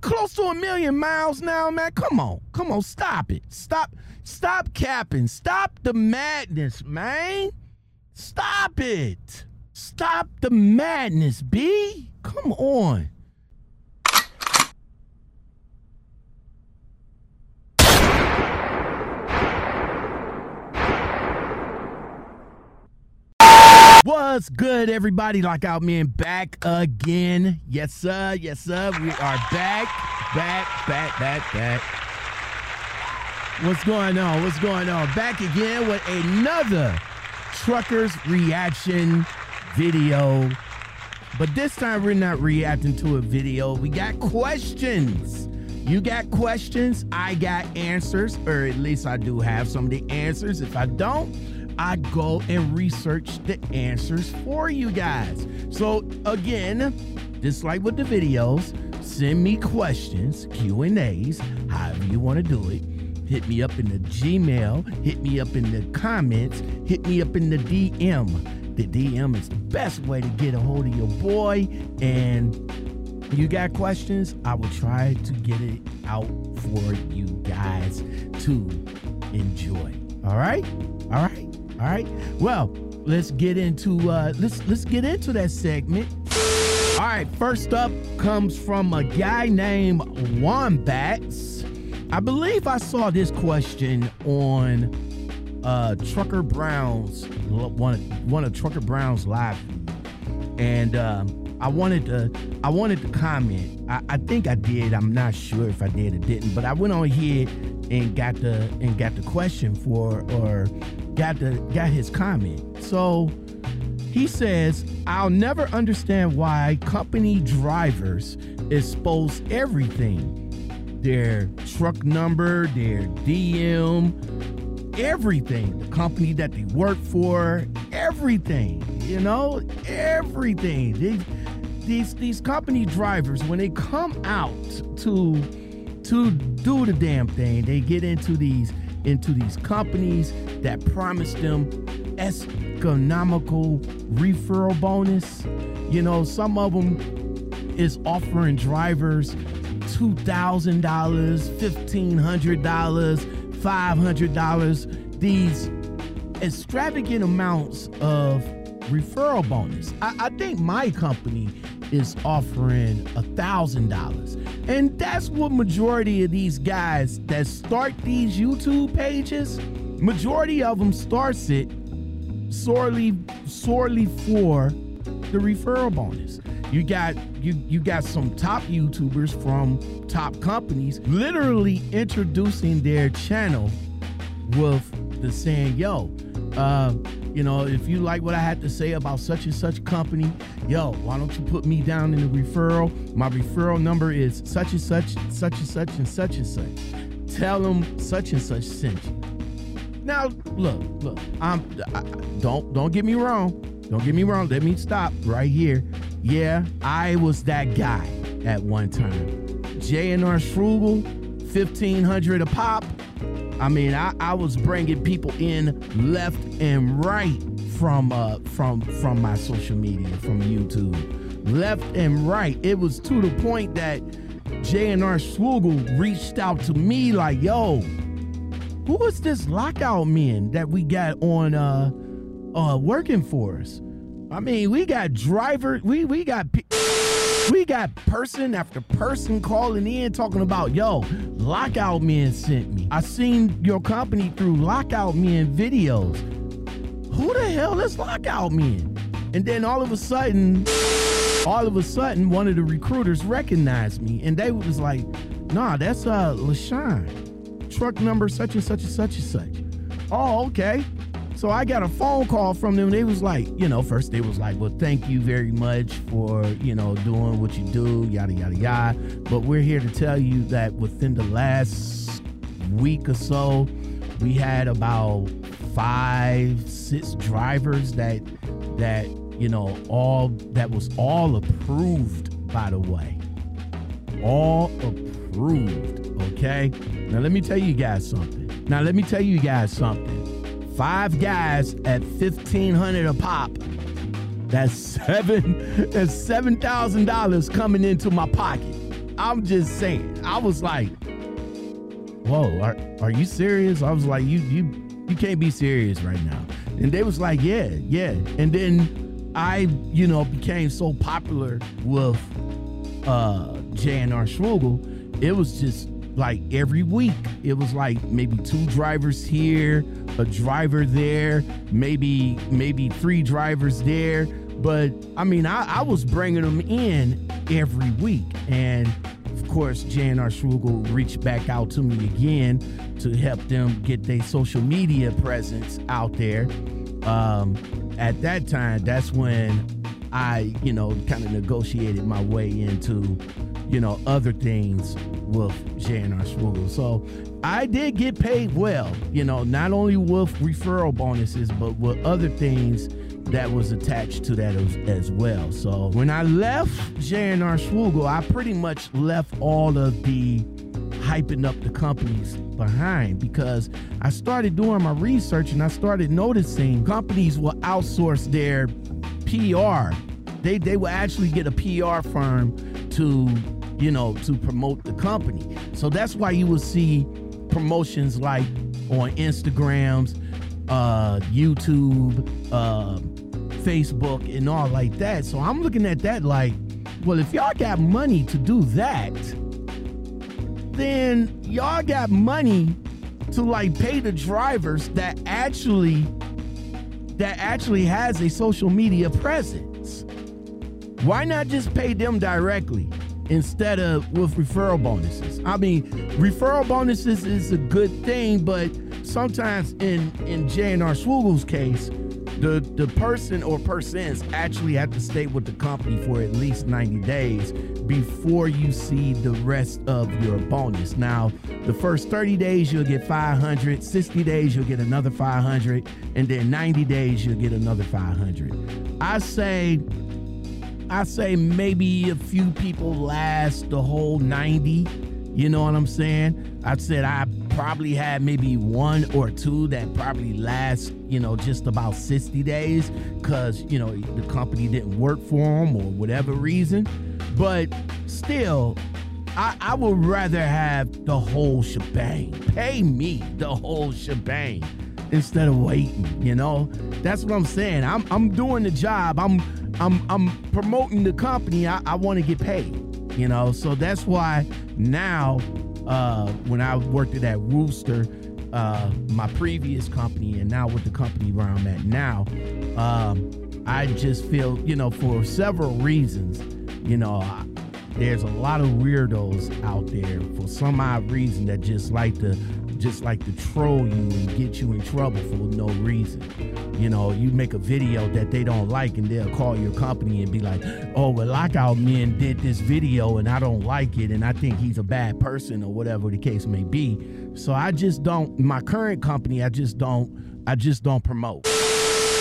close to a million miles now, man. Come on. Come on, stop it. Stop stop capping. Stop the madness, man. Stop it. Stop the madness, B. Come on. What's good, everybody? Lockout Man back again. Yes, sir. Yes, sir. We are back, back, back, back, back. What's going on? What's going on? Back again with another truckers reaction video. But this time we're not reacting to a video. We got questions. You got questions, I got answers, or at least I do have some of the answers. If I don't, I go and research the answers for you guys. So again, just like with the videos, send me questions, Q and A's, however you want to do it. Hit me up in the Gmail, hit me up in the comments, hit me up in the DM. The DM is the best way to get a hold of your boy. And you got questions, I will try to get it out for you guys to enjoy. All right? All right? All right. Well, let's get into uh let's let's get into that segment. All right, first up comes from a guy named Wombats. I believe I saw this question on uh Trucker Brown's one one of Trucker Brown's live and um I wanted to I wanted to comment. I, I think I did. I'm not sure if I did or didn't, but I went on here and got the and got the question for or got the got his comment. So he says, I'll never understand why company drivers expose everything. Their truck number, their DM, everything. The company that they work for, everything. You know, everything. These these these company drivers, when they come out to to do the damn thing, they get into these into these companies that promise them economical referral bonus. You know, some of them is offering drivers $2,000, $1,500, $500, these extravagant amounts of referral bonus. I, I think my company is offering a thousand dollars. And that's what majority of these guys that start these YouTube pages, majority of them starts it sorely, sorely for the referral bonus. You got you you got some top YouTubers from top companies literally introducing their channel with the saying, yo, uh, you know, if you like what I had to say about such and such company, yo, why don't you put me down in the referral? My referral number is such and such, such and such, and such and such. Tell them such and such sent you. Now, look, look, I'm I, don't don't get me wrong. Don't get me wrong. Let me stop right here. Yeah, I was that guy at one time. J&R Schugel, 1500 a pop. I mean, I, I was bringing people in left and right from uh from from my social media, from YouTube, left and right. It was to the point that J&R Schugel reached out to me like, "Yo, who is this lockout men that we got on uh uh working for us?" I mean, we got driver, we we got. We got person after person calling in talking about, yo, Lockout Men sent me. I seen your company through Lockout Men videos. Who the hell is Lockout Men? And then all of a sudden, all of a sudden, one of the recruiters recognized me and they was like, nah, that's uh LaShawn. Truck number such and such and such and such. Oh, okay. So I got a phone call from them. They was like, you know, first they was like, well, thank you very much for, you know, doing what you do, yada, yada, yada. But we're here to tell you that within the last week or so, we had about five, six drivers that, that, you know, all, that was all approved, by the way. All approved, okay? Now, let me tell you guys something. Now, let me tell you guys something five guys at 1500 a pop that's seven that's seven thousand dollars coming into my pocket I'm just saying. I was like, whoa, are, are you serious? I was like, you you you can't be serious right now. And they was like, yeah, yeah. And then I, you know, became so popular with uh JNR Schugel, it was just like every week. It was like maybe two drivers here, a driver there, maybe maybe three drivers there. But I mean, I, I was bringing them in every week, and of course, JNR Schugel reached back out to me again to help them get their social media presence out there. Um, at that time, that's when I, you know, kind of negotiated my way into you know, other things with JNR Schugel. So I did get paid well, you know, not only with referral bonuses, but with other things that was attached to that as, as well. So when I left JNR Schugel, I pretty much left all of the hyping up the companies behind because I started doing my research and I started noticing companies will outsource their PR. They, they will actually get a PR firm to you know, to promote the company. So that's why you will see promotions like on Instagrams, uh, YouTube, uh, Facebook, and all like that. So I'm looking at that like, well, if y'all got money to do that, then y'all got money to like pay the drivers that actually that actually has a social media presence. Why not just pay them directly? instead of with referral bonuses. I mean, referral bonuses is a good thing, but sometimes in in JNR Schugel's case, the the person or persons actually have to stay with the company for at least 90 days before you see the rest of your bonus. Now, the first 30 days you'll get 500, 60 days you'll get another 500, and then 90 days you'll get another 500. I say I say maybe a few people last the whole 90. You know what I'm saying? I said I probably had maybe one or two that probably last, you know, just about 60 days because, you know, the company didn't work for them or whatever reason. But still, I, I would rather have the whole shebang. Pay me the whole shebang instead of waiting, you know? That's what I'm saying. I'm I'm doing the job. I'm I'm I'm promoting the company. I, I want to get paid, you know. So that's why now, uh, when I worked at that Rooster, uh, my previous company, and now with the company where I'm at now, um, I just feel, you know, for several reasons, you know, there's a lot of weirdos out there for some odd reason that just like to just like to troll you and get you in trouble for no reason. You know, you make a video that they don't like and they'll call your company and be like, oh, well, Lockout Men did this video and I don't like it and I think he's a bad person or whatever the case may be. So I just don't, my current company, I just don't, I just don't promote.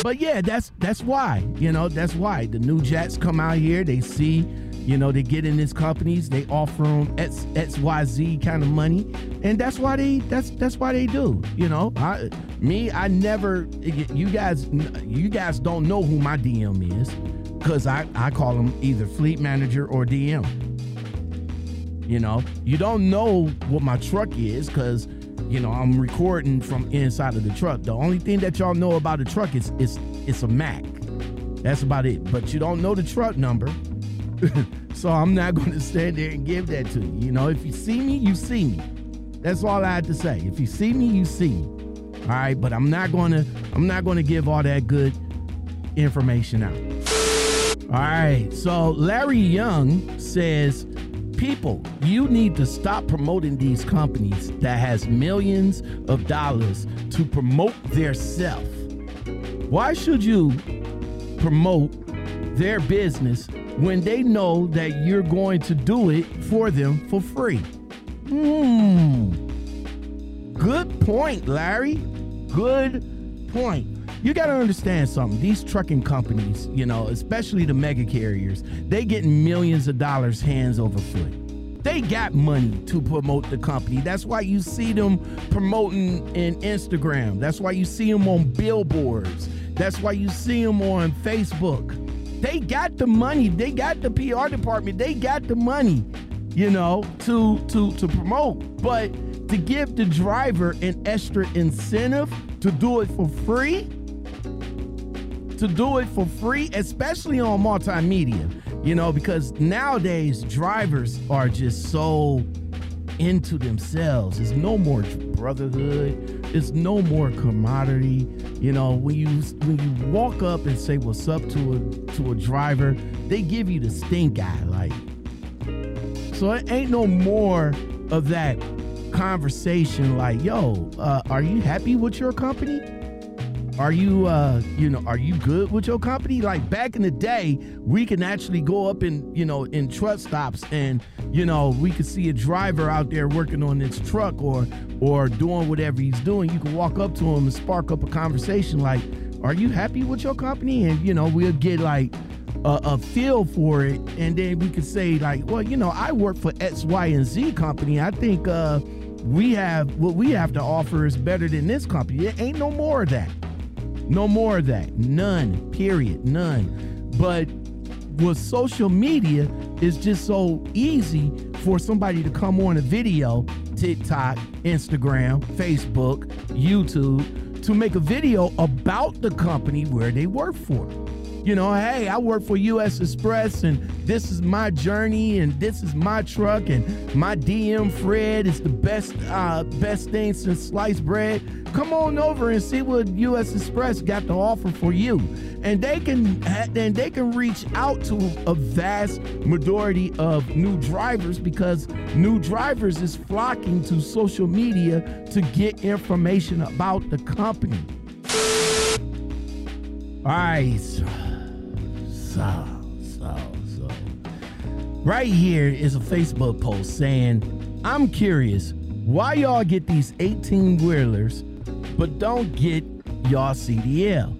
But yeah, that's that's why, you know, that's why the new jets come out here, they see you know, they get in these companies, they offer them X, XYZ kind of money, and that's why they that's that's why they do. You know, I, me, I never. You guys, you guys don't know who my DM is, because I I call them either fleet manager or DM. You know, you don't know what my truck is, because you know I'm recording from inside of the truck. The only thing that y'all know about the truck is it's it's a Mack. That's about it. But you don't know the truck number so I'm not going to stand there and give that to you. You know, if you see me, you see me. That's all I had to say. If you see me, you see me. All right, but I'm not going to I'm not going to give all that good information out. All right. So Larry Young says, "People, you need to stop promoting these companies that has millions of dollars to promote their self. Why should you promote their business when they know that you're going to do it for them for free. Hmm. Good point, Larry. Good point. You got to understand something. These trucking companies, you know, especially the mega carriers, they get millions of dollars hands over foot. They got money to promote the company. That's why you see them promoting in Instagram. That's why you see them on billboards. That's why you see them on Facebook they got the money. They got the PR department. They got the money you know, to to to promote. But to give the driver an extra incentive to do it for free, to do it for free, especially on multimedia, you know, because nowadays drivers are just so into themselves. It's no more brotherhood. It's no more commodity. You know, when you when you walk up and say what's up to a to a driver, they give you the stink eye. Like, so it ain't no more of that conversation. Like, yo, uh, are you happy with your company? Are you, uh, you know, are you good with your company? Like back in the day, we can actually go up in, you know, in truck stops and, you know, we could see a driver out there working on his truck or, or doing whatever he's doing. You can walk up to him and spark up a conversation like, are you happy with your company? And, you know, we'll get like a, a feel for it. And then we could say like, well, you know, I work for X, Y, and Z company. I think, uh, we have what we have to offer is better than this company. It ain't no more of that. No more of that. None. Period. None. But with social media, it's just so easy for somebody to come on a video, TikTok, Instagram, Facebook, YouTube, to make a video about the company where they work for. You know, hey, I work for US Express and this is my journey and this is my truck and my DM Fred is the best uh, best thing since sliced bread. Come on over and see what US Express got to offer for you. And they can and they can reach out to a vast majority of new drivers because new drivers is flocking to social media to get information about the company. All right so, so, so. Right here is a Facebook post saying, I'm curious why y'all get these 18 wheelers but don't get y'all CDL.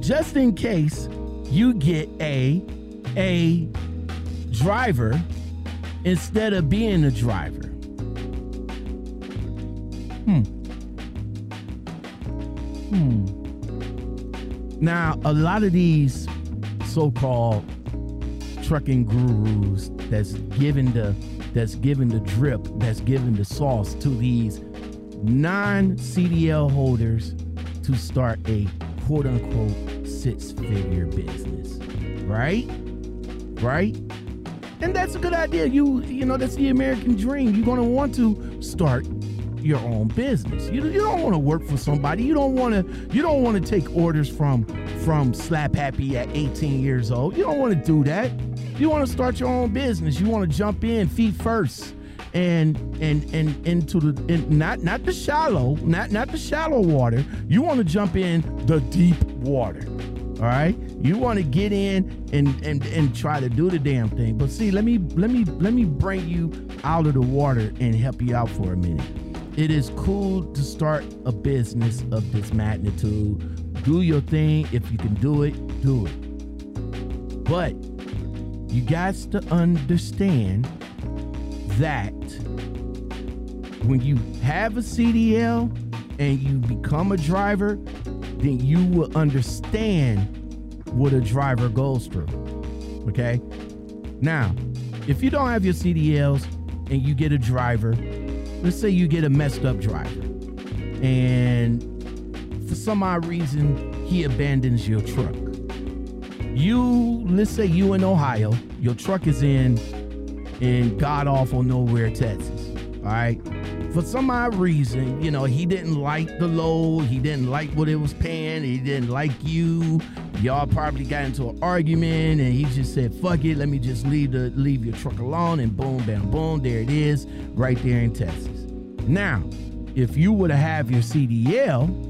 Just in case you get a a driver instead of being a driver. Hmm. Hmm. Now, a lot of these so-called trucking gurus that's giving the that's giving the drip, that's giving the sauce to these non-CDL holders to start a quote unquote six-figure business. Right? Right? And that's a good idea. You you know, that's the American dream. You're gonna want to start your own business. You, you don't want to work for somebody. You don't want to you don't want to take orders from from Slap Happy at 18 years old. You don't want to do that. You want to start your own business. You want to jump in feet first and and and into the in, not not the shallow, not not the shallow water. You want to jump in the deep water. All right? You want to get in and and and try to do the damn thing. But see, let me let me let me bring you out of the water and help you out for a minute. It is cool to start a business of this magnitude do your thing. If you can do it, do it. But you got to understand that when you have a CDL and you become a driver, then you will understand what a driver goes through. Okay? Now, if you don't have your CDLs and you get a driver, let's say you get a messed up driver and for some odd reason, he abandons your truck. You, let's say you in Ohio, your truck is in in god awful nowhere, Texas. All right. For some odd reason, you know, he didn't like the load, he didn't like what it was paying, he didn't like you. Y'all probably got into an argument and he just said, fuck it, let me just leave the leave your truck alone and boom, bam, boom, there it is, right there in Texas. Now, if you would have have your CDL,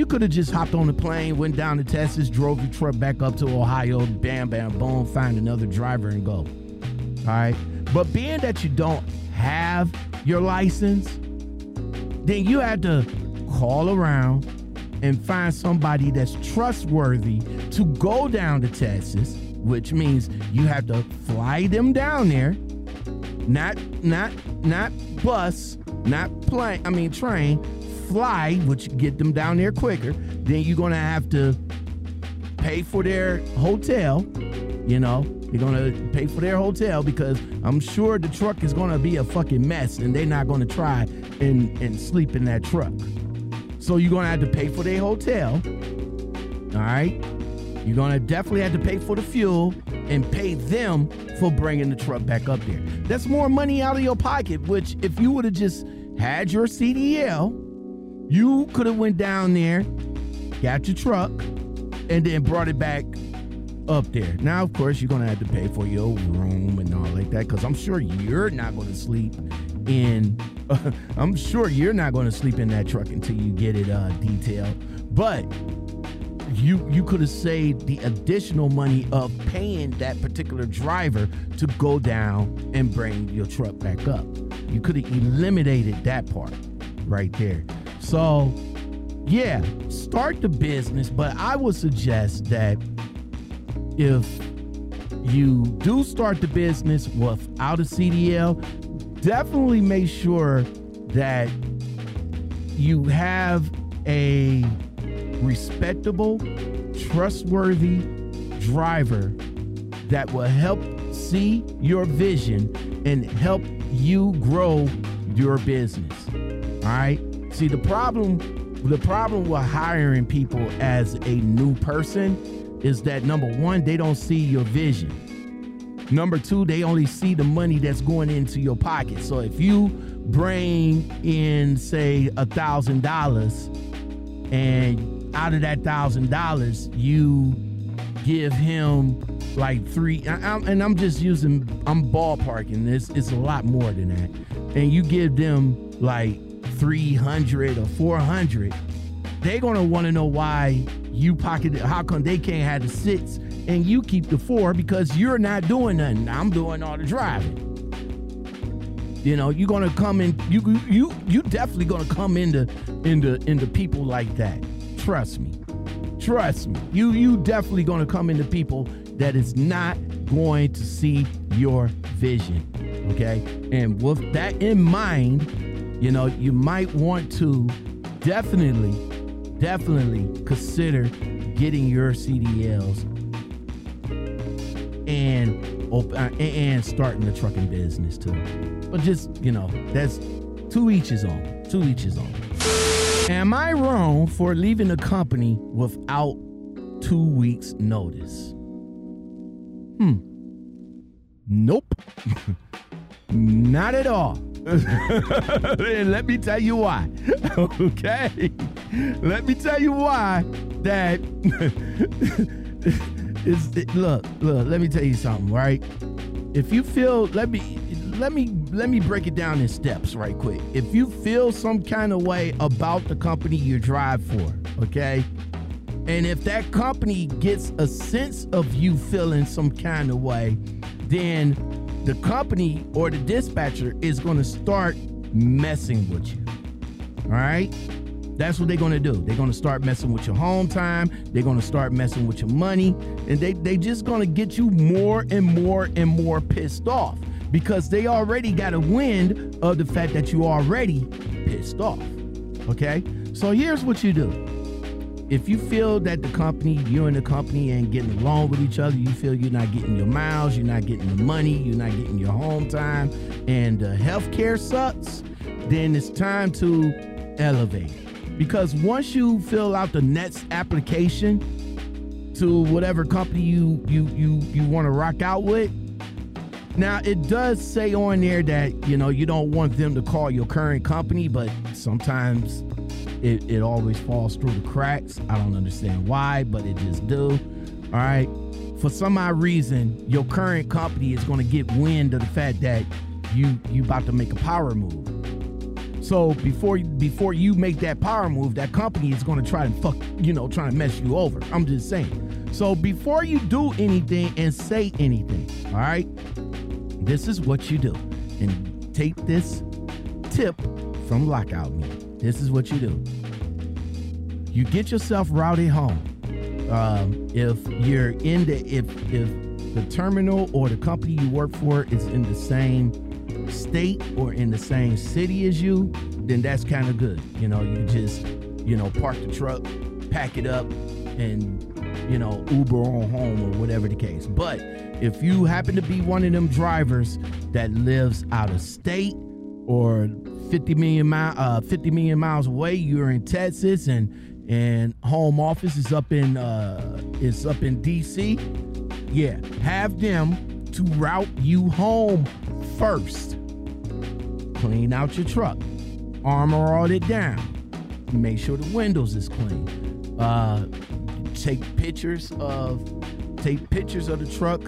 you could have just hopped on the plane, went down to Texas, drove your truck back up to Ohio, bam, bam, boom, find another driver and go. All right. But being that you don't have your license, then you have to call around and find somebody that's trustworthy to go down to Texas, which means you have to fly them down there. Not not not bus, not plane, I mean train, fly, which get them down there quicker, then you're gonna have to pay for their hotel, You know, you're gonna pay for their hotel because I'm sure the truck is gonna be a fucking mess and they're not gonna try and, and sleep in that truck. So you're gonna have to pay for their hotel. All right. You're gonna definitely have to pay for the fuel and pay them for bringing the truck back up there. That's more money out of your pocket. Which, if you would have just had your CDL, you could have went down there, got your truck, and then brought it back up there. Now, of course, you're gonna have to pay for your room and all like that, because I'm sure you're not gonna sleep in. Uh, I'm sure you're not gonna sleep in that truck until you get it uh, detailed. But you you could have saved the additional money of paying that particular driver to go down and bring your truck back up. You could have eliminated that part right there. So, yeah, start the business, but I would suggest that if you do start the business without a CDL, definitely make sure that you have a respectable, trustworthy driver that will help see your vision and help you grow your business. All right? See the problem the problem with hiring people as a new person is that number 1 they don't see your vision. Number 2 they only see the money that's going into your pocket. So if you bring in say a thousand dollars and out of that thousand dollars you give him like three I'm, and i'm just using i'm ballparking this it's a lot more than that and you give them like 300 or 400 they're gonna want to know why you pocketed, how come they can't have the six and you keep the four because you're not doing nothing i'm doing all the driving you know, you're gonna come in. You you you definitely gonna come into into into people like that. Trust me. Trust me. You you definitely gonna come into people that is not going to see your vision. Okay, and with that in mind, you know you might want to definitely definitely consider getting your CDLs and uh, and starting the trucking business too. But just you know, that's two each is on. Two each is on. Am I wrong for leaving a company without two weeks' notice? Hmm. Nope. Not at all. And let me tell you why. okay. Let me tell you why that is it, look, look, let me tell you something, right? If you feel let me let me let me break it down in steps right quick. If you feel some kind of way about the company you drive for, okay? And if that company gets a sense of you feeling some kind of way, then the company or the dispatcher is going to start messing with you. All right? That's what they're gonna do. They're gonna start messing with your home time. They're gonna start messing with your money, and they they just gonna get you more and more and more pissed off because they already got a wind of the fact that you already pissed off. Okay, so here's what you do. If you feel that the company, you and the company ain't getting along with each other, you feel you're not getting your miles, you're not getting the money, you're not getting your home time, and uh, healthcare sucks, then it's time to elevate. Because once you fill out the next application to whatever company you you you you want to rock out with, now it does say on there that you know you don't want them to call your current company, but sometimes it, it always falls through the cracks. I don't understand why, but it just do. All right. For some odd reason, your current company is going to get wind of the fact that you you about to make a power move. So before before you make that power move, that company is going to try and fuck, you know, trying to mess you over. I'm just saying. So before you do anything and say anything, all right, this is what you do, and take this tip from Lockout Me. This is what you do. You get yourself routed home. Um, if you're in the if if the terminal or the company you work for is in the same state or in the same city as you, then that's kind of good. You know, you just, you know, park the truck, pack it up, and, you know, Uber on home or whatever the case. But if you happen to be one of them drivers that lives out of state or 50 million mile, uh, 50 million miles away, you're in Texas and and home office is up in uh, is up in DC. Yeah, have them to route you home first. Clean out your truck, armor all it down, make sure the windows is clean. Uh, take pictures of take pictures of the truck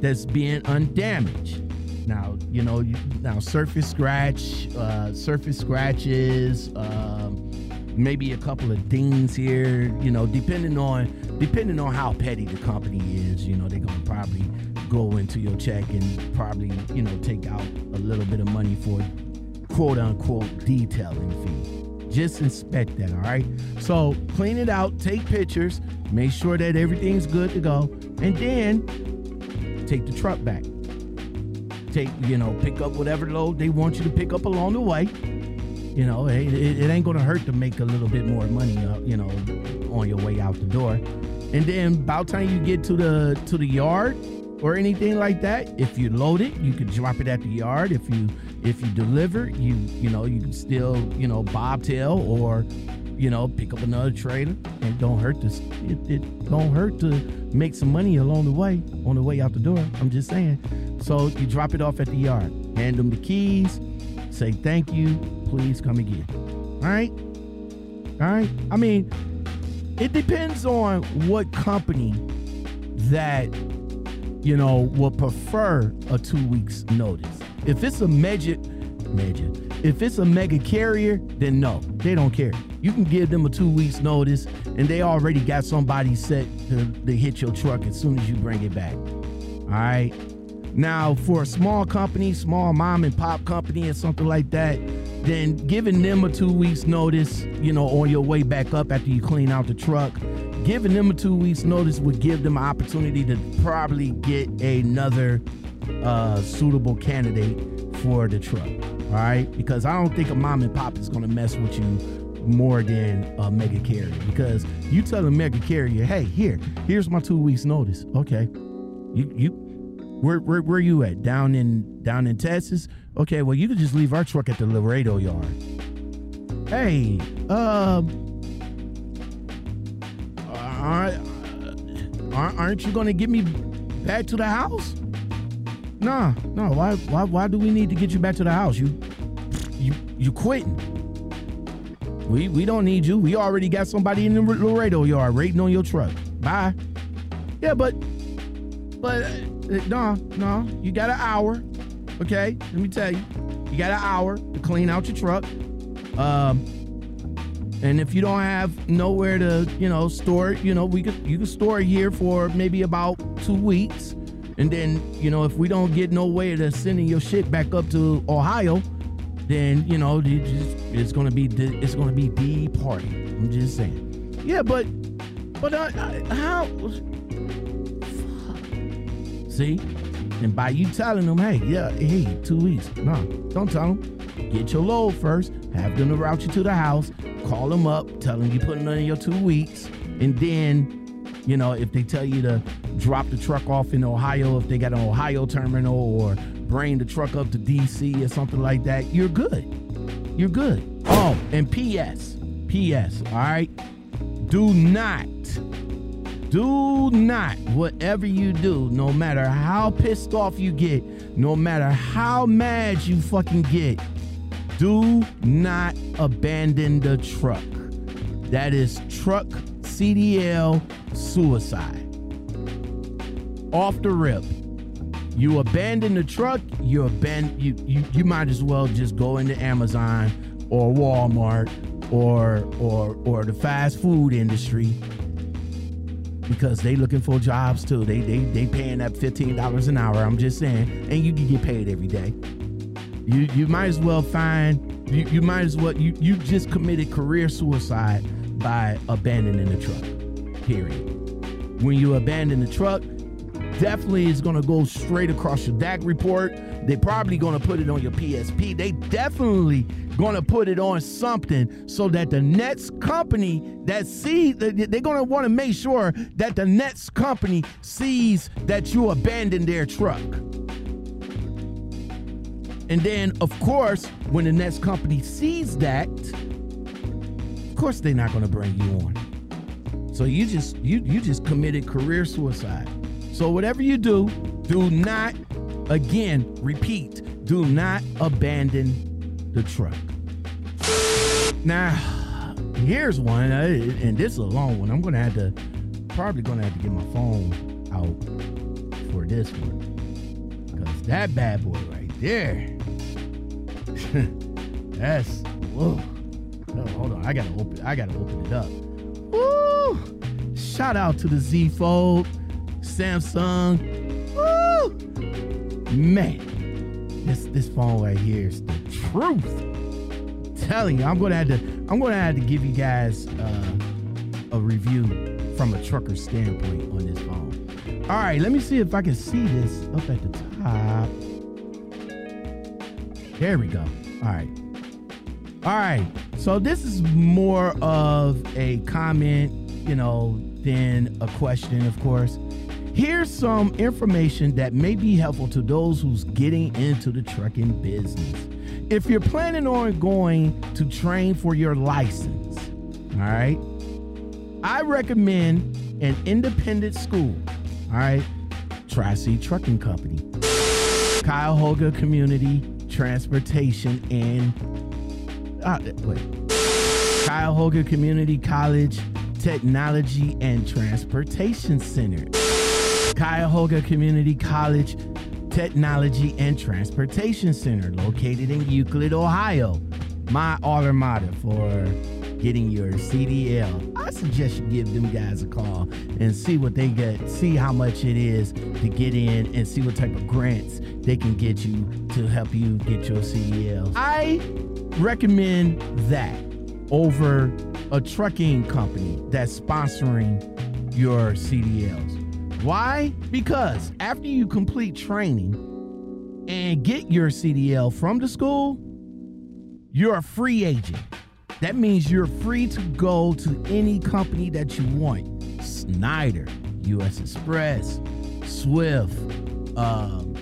that's being undamaged. Now you know now surface scratch, uh, surface scratches, um, maybe a couple of dings here. You know, depending on depending on how petty the company is, you know, they're gonna probably go into your check and probably you know take out a little bit of money for quote unquote detailing fee. Just inspect that, all right? So clean it out, take pictures, make sure that everything's good to go, and then take the truck back. Take, you know, pick up whatever load they want you to pick up along the way. You know, it, it, it ain't gonna hurt to make a little bit more money, uh, you know, on your way out the door. And then about time you get to the to the yard or anything like that, if you load it, you can drop it at the yard. If you if you deliver, you you know you can still you know bobtail or you know pick up another trailer. And don't hurt to it, it don't hurt to make some money along the way on the way out the door. I'm just saying. So you drop it off at the yard, hand them the keys, say thank you, please come again. All right, all right. I mean, it depends on what company that you know will prefer a two weeks notice. If it's a major, major, if it's a mega carrier, then no, they don't care. You can give them a two weeks notice, and they already got somebody set to, to hit your truck as soon as you bring it back. All right. Now, for a small company, small mom and pop company, or something like that, then giving them a two weeks notice, you know, on your way back up after you clean out the truck, giving them a two weeks notice would give them an opportunity to probably get another uh, suitable candidate for the truck. All right, because I don't think a mom and pop is going to mess with you more than a mega carrier. Because you tell a mega carrier, hey, here, here's my two weeks notice. Okay, you you, where where where you at? Down in down in Texas? Okay, well you could just leave our truck at the Laredo yard. Hey, um, aren't aren't you going to get me back to the house? Nah, no. Why, why, why do we need to get you back to the house? You, you, you quitting? We, we don't need you. We already got somebody in the Laredo yard waiting on your truck. Bye. Yeah, but, but uh, no, no. You got an hour. Okay, let me tell you, you got an hour to clean out your truck. Um, and if you don't have nowhere to, you know, store it, you know, we could you can store it here for maybe about two weeks and then, you know, if we don't get no way to sending your shit back up to Ohio, then you know it's gonna be it's gonna be the party. I'm just saying. Yeah, but but uh, how? See, and by you telling them, hey, yeah, hey, two weeks. No, don't tell them. Get your load first. Have them to route you to the house. Call them up. Tell them you putting in your two weeks, and then you know, if they tell you to drop the truck off in Ohio, if they got an Ohio terminal or bring the truck up to DC or something like that, you're good. You're good. Oh, and PS, PS, all right? Do not, do not, whatever you do, no matter how pissed off you get, no matter how mad you fucking get, do not abandon the truck. That is truck CDL suicide. Off the rip. You abandon the truck, you abandon you, you you might as well just go into Amazon or Walmart or or or the fast food industry because they looking for jobs too. They they they paying that fifteen dollars an hour. I'm just saying, and you can get paid every day. You you might as well find you, you might as well you you just committed career suicide by abandoning the truck. Period. When you abandon the truck, definitely is going to go straight across your DAC report. They're probably going to put it on your PSP. They definitely going to put it on something so that the next company that see they're going to want to make sure that the next company sees that you abandoned their truck. And then, of course, when the next company sees that, of course they're not going to bring you on. So you just you you just committed career suicide. So whatever you do, do not again repeat, do not abandon the truck. Now, here's one, uh, and this is a long one. I'm gonna have to probably gonna have to get my phone out for this one because that bad boy right there. That's whoa. No, hold on. I gotta open. I gotta open it up. Woo! Shout out to the Z Fold, Samsung. Woo! Man, this this phone right here is the truth. I'm telling you, I'm gonna have to. I'm gonna have to give you guys uh, a review from a trucker standpoint on this phone. All right, let me see if I can see this up at the top. There we go. All right. All right. So this is more of a comment, you know, than a question, of course. Here's some information that may be helpful to those who's getting into the trucking business. If you're planning on going to train for your license, all right, I recommend an independent school, all right, Tri C Trucking Company, Cuyahoga Community Transportation and uh, wait, Cuyahoga Community College Technology and Transportation Center, Cuyahoga Community College Technology and Transportation Center, located in Euclid, Ohio. My alma mater for getting your CDL. I suggest you give them guys a call and see what they get, see how much it is to get in, and see what type of grants they can get you to help you get your CDL. I recommend that over a trucking company that's sponsoring your CDLs. Why? Because after you complete training and get your CDL from the school, you're a free agent. That means you're free to go to any company that you want. Schneider, US Express, Swift, um,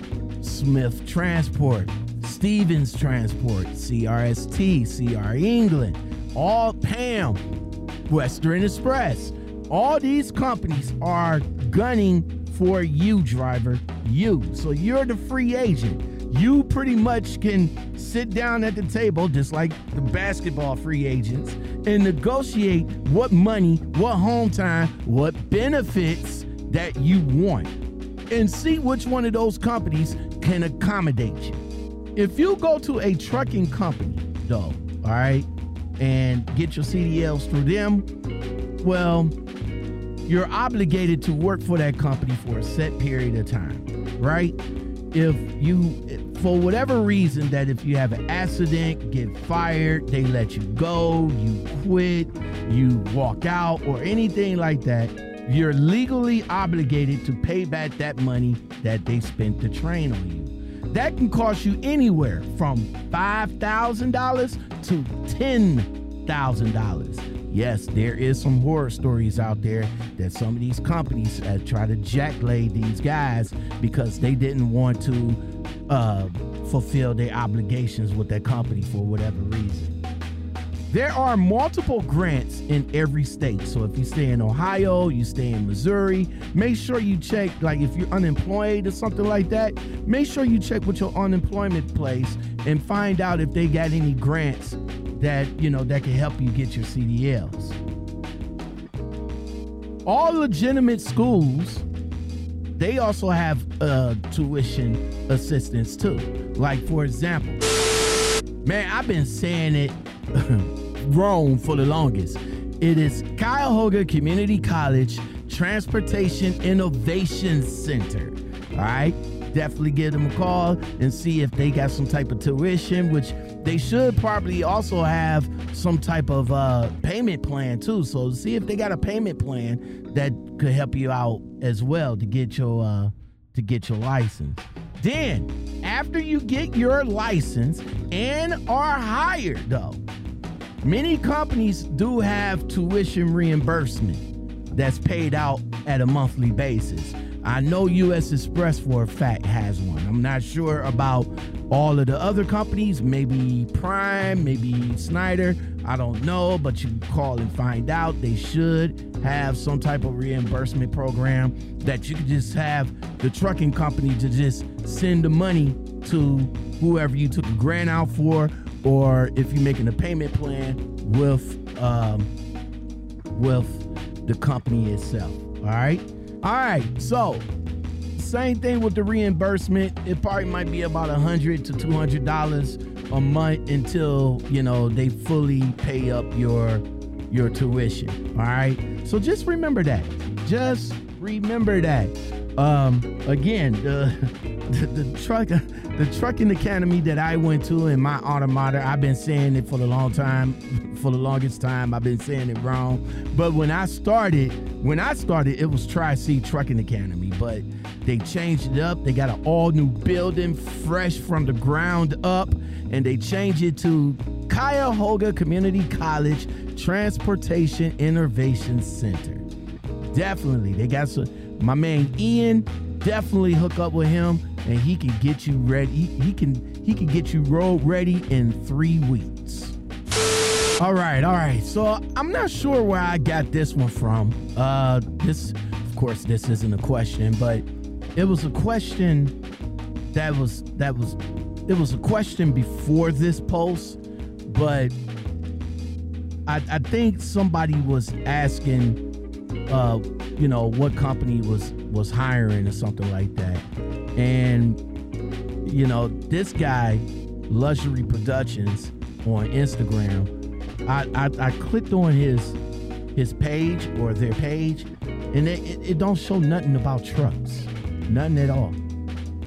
Smith Transport, Stevens Transport, CRST, CR England, all PAM, Western Express. All these companies are gunning for you, driver. You. So you're the free agent. You pretty much can sit down at the table, just like the basketball free agents, and negotiate what money, what home time, what benefits that you want, and see which one of those companies can accommodate you. If you go to a trucking company, though, all right, and get your CDLs through them, well, you're obligated to work for that company for a set period of time, right? If you, for whatever reason, that if you have an accident, get fired, they let you go, you quit, you walk out, or anything like that, you're legally obligated to pay back that money that they spent to train on you. That can cost you anywhere from $5,000 to $10,000. Yes, there is some horror stories out there that some of these companies uh, try to jacklay these guys because they didn't want to uh, fulfill their obligations with that company for whatever reason. There are multiple grants in every state. So if you stay in Ohio, you stay in Missouri, make sure you check, like if you're unemployed or something like that, make sure you check with your unemployment place and find out if they got any grants that, you know, that can help you get your CDLs. All legitimate schools, they also have uh, tuition assistance too. Like, for example, man, I've been saying it wrong for the longest. It is Cuyahoga Community College Transportation Innovation Center. All right, definitely give them a call and see if they got some type of tuition, which they should probably also have some type of uh, payment plan too. So see if they got a payment plan that could help you out as well to get your uh, to get your license. Then after you get your license and are hired, though, many companies do have tuition reimbursement that's paid out at a monthly basis. I know US Express for a fact has one. I'm not sure about all of the other companies, maybe Prime, maybe Schneider. I don't know, but you can call and find out. They should have some type of reimbursement program that you can just have the trucking company to just send the money to whoever you took a grant out for, or if you're making a payment plan with um, with the company itself. All right. All right. So same thing with the reimbursement. It probably might be about a hundred to two hundred dollars a month until you know they fully pay up your your tuition. All right. So just remember that. Just remember that. Um, again, the, the the truck the trucking academy that I went to in my automata, I've been saying it for the long time, for the longest time. I've been saying it wrong. But when I started, when I started, it was Tri C Trucking Academy. But they changed it up. They got an all new building, fresh from the ground up, and they changed it to Cuyahoga Community College Transportation Innovation Center. Definitely, they got some. My man Ian, definitely hook up with him, and he can get you ready. He, he can he can get you road ready in three weeks. All right, all right. So I'm not sure where I got this one from. Uh, this, of course, this isn't a question, but it was a question that was that was it was a question before this post, but I, I think somebody was asking, uh, you know, what company was was hiring or something like that, and you know, this guy, Luxury Productions on Instagram, I I, I clicked on his his page or their page, and it, it, it don't show nothing about trucks, nothing at all,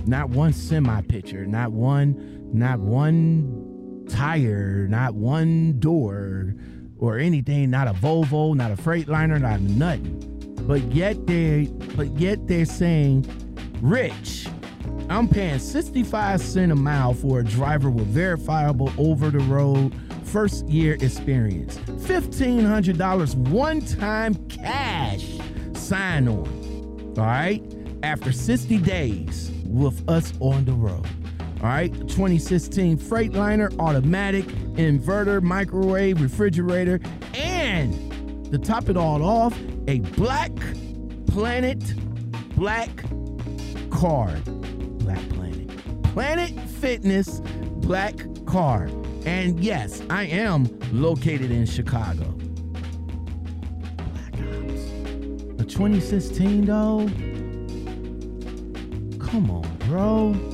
not one semi picture, not one, not one tire, not one door or anything, not a Volvo, not a Freightliner, not nothing. But yet they but yet they're saying, Rich, I'm paying 65 cents a mile for a driver with verifiable over the road first year experience. $1,500 one time cash sign on. All right. After 60 days with us on the road. All right, 2016 Freightliner, automatic, inverter, microwave, refrigerator, and to top it all off, a Black Planet Black card. Black Planet. Planet Fitness Black card. And yes, I am located in Chicago. Black Ops. A 2016 though? Come on, bro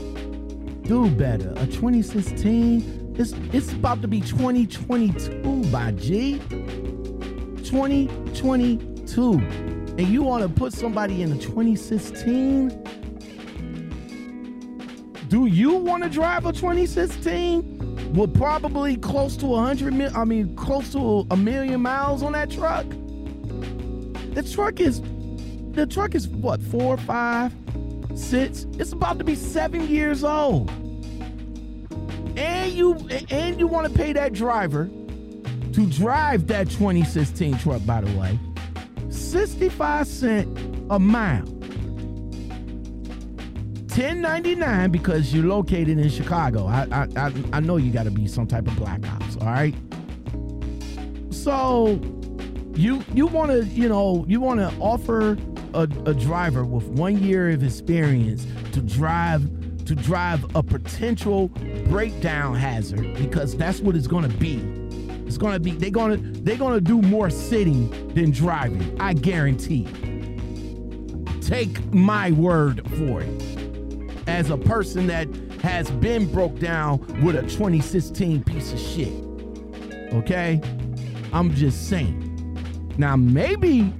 do better. A 2016, it's it's about to be 2022 by G. 2022. And you want to put somebody in a 2016? Do you want to drive a 2016 with probably close to 100 mil, I mean close to a million miles on that truck? The truck is the truck is what, 4 or 5 It's about to be seven years old. And you and you want to pay that driver to drive that 2016 truck, by the way, 65 cent a mile. 1099 because you're located in Chicago. I I I, I know you got to be some type of black ops, all right? So you you want to, you know, you want to offer a, a driver with one year of experience to drive to drive a potential breakdown hazard because that's what it's going to be. It's going to be they're going to they're going to do more sitting than driving. I guarantee. Take my word for it. As a person that has been broke down with a 2016 piece of shit. Okay? I'm just saying. Now maybe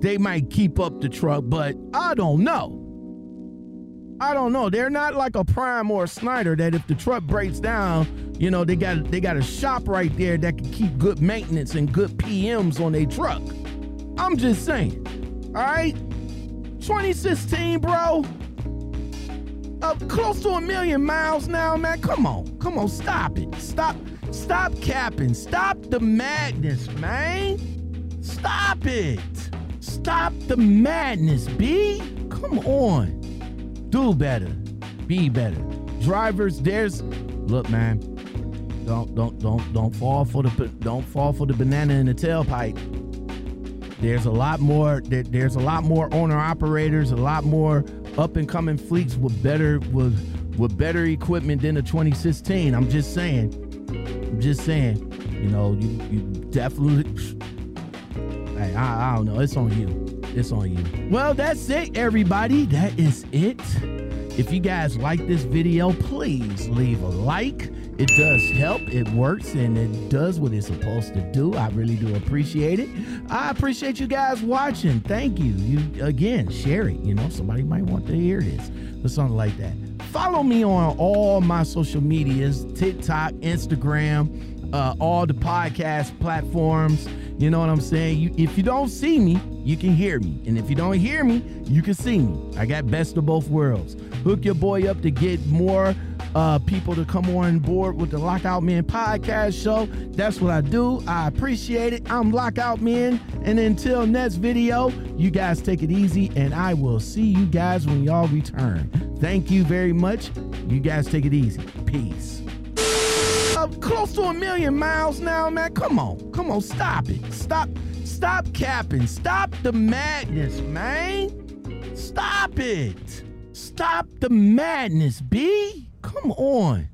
they might keep up the truck, but I don't know. I don't know. They're not like a Prime or a Schneider that if the truck breaks down, you know, they got they got a shop right there that can keep good maintenance and good PMs on their truck. I'm just saying. All right? 2016, bro. Uh, close to a million miles now, man. Come on. Come on. Stop it. Stop. Stop capping. Stop the madness, man. Stop it. Stop the madness, B. Come on. Do better. Be better. Drivers, there's look, man. Don't don't don't don't fall for the don't fall for the banana in the tailpipe. There's a lot more there, there's a lot more owner operators, a lot more up and coming fleets with better with with better equipment than the 2016. I'm just saying. I'm just saying. You know, you you definitely Hey, I, I don't know. It's on you. It's on you. Well, that's it, everybody. That is it. If you guys like this video, please leave a like. It does help. It works and it does what it's supposed to do. I really do appreciate it. I appreciate you guys watching. Thank you. You again, share it. You know, somebody might want to hear this or something like that. Follow me on all my social medias, TikTok, Instagram, uh, all the podcast platforms. You know what I'm saying? You, if you don't see me, you can hear me. And if you don't hear me, you can see me. I got best of both worlds. Hook your boy up to get more uh, people to come on board with the Lockout Men podcast show. That's what I do. I appreciate it. I'm Lockout Men. And until next video, you guys take it easy, and I will see you guys when y'all return. Thank you very much. You guys take it easy. Peace close to a million miles now, man. Come on. Come on. Stop it. Stop. Stop capping. Stop the madness, man. Stop it. Stop the madness, B. Come on.